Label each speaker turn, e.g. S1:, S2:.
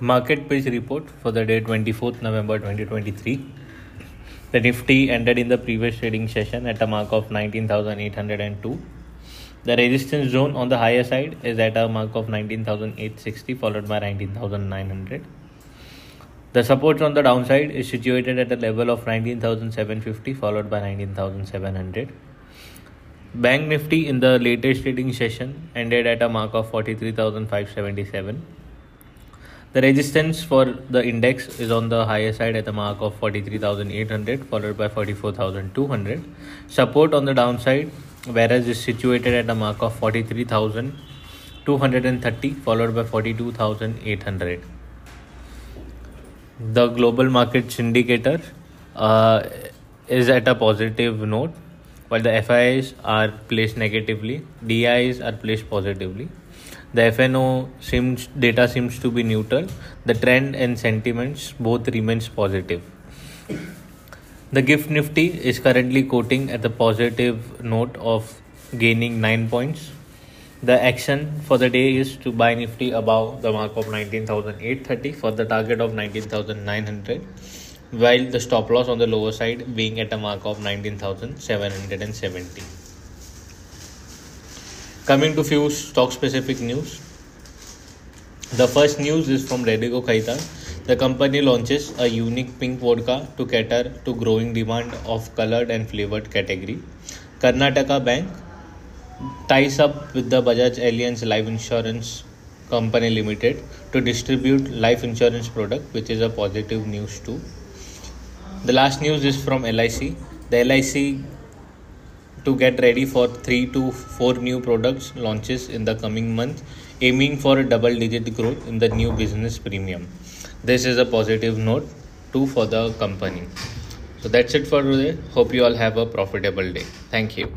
S1: Market page report for the day 24th November 2023. The Nifty ended in the previous trading session at a mark of 19,802. The resistance zone on the higher side is at a mark of 19,860 followed by 19,900. The support on the downside is situated at a level of 19,750 followed by 19,700. Bank Nifty in the latest trading session ended at a mark of 43,577. The resistance for the index is on the higher side at the mark of 43,800 followed by 44,200. Support on the downside whereas is situated at a mark of 43,230 followed by 42,800. The global markets indicator uh, is at a positive note while the FIs are placed negatively, DIs are placed positively. The FNO seems data seems to be neutral. The trend and sentiments both remains positive. The Gift Nifty is currently quoting at the positive note of gaining 9 points. The action for the day is to buy Nifty above the mark of 19,830 for the target of 19,900 while the stop loss on the lower side being at a mark of 19,770. Coming to few stock specific news. The first news is from Radico Khaitan. The company launches a unique pink vodka to cater to growing demand of colored and flavored category. Karnataka Bank ties up with the Bajaj Allianz Life Insurance Company Limited to distribute life insurance product which is a positive news too. The last news is from LIC. The LIC to get ready for 3 to 4 new products launches in the coming month aiming for a double digit growth in the new business premium. This is a positive note too for the company. So that's it for today. Hope you all have a profitable day. Thank you